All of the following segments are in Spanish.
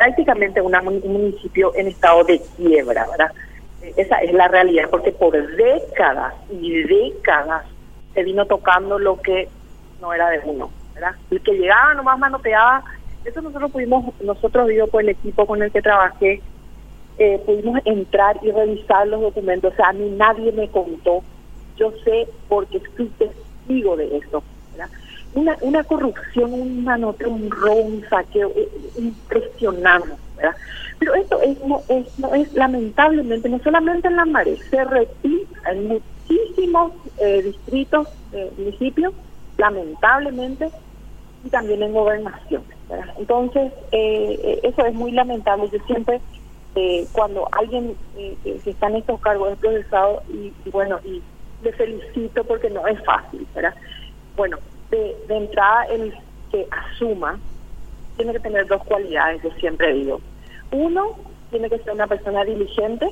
prácticamente un municipio en estado de quiebra, ¿verdad? Esa es la realidad, porque por décadas y décadas se vino tocando lo que no era de uno, ¿verdad? El que llegaba nomás manoteaba, eso nosotros pudimos, nosotros digo por el equipo con el que trabajé, eh, pudimos entrar y revisar los documentos, o sea, a mí nadie me contó, yo sé porque estoy testigo de eso. Una, una corrupción, un manoteo, un robo, un saqueo, eh, impresionante, ¿verdad? Pero esto es, no, es, no es lamentablemente, no solamente en la Mare, se repite en muchísimos eh, distritos, eh, municipios, lamentablemente, y también en gobernación. Entonces, eh, eso es muy lamentable. Yo siempre, cuando alguien que está en estos cargos es procesado, y, bueno, y le felicito porque no es fácil, ¿verdad? Bueno, de, entrada, el que asuma tiene que tener dos cualidades, yo siempre digo uno, tiene que ser una persona diligente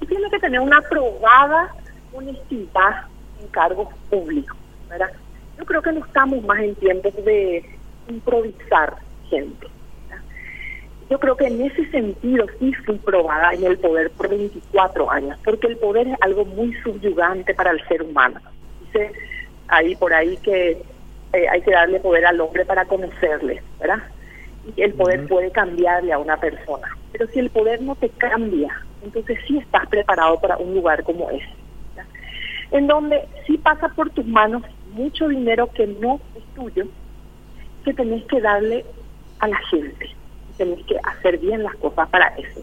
y tiene que tener una aprobada honestidad en cargos públicos, ¿verdad? Yo creo que no estamos más en tiempos de improvisar gente. Yo creo que en ese sentido sí fui probada en el poder por 24 años, porque el poder es algo muy subyugante para el ser humano. Dice ahí por ahí que eh, hay que darle poder al hombre para conocerle, ¿verdad? y el poder puede cambiarle a una persona. Pero si el poder no te cambia, entonces sí estás preparado para un lugar como ese. En donde sí pasa por tus manos mucho dinero que no es tuyo, que tenés que darle a la gente. Tenés que hacer bien las cosas para eso.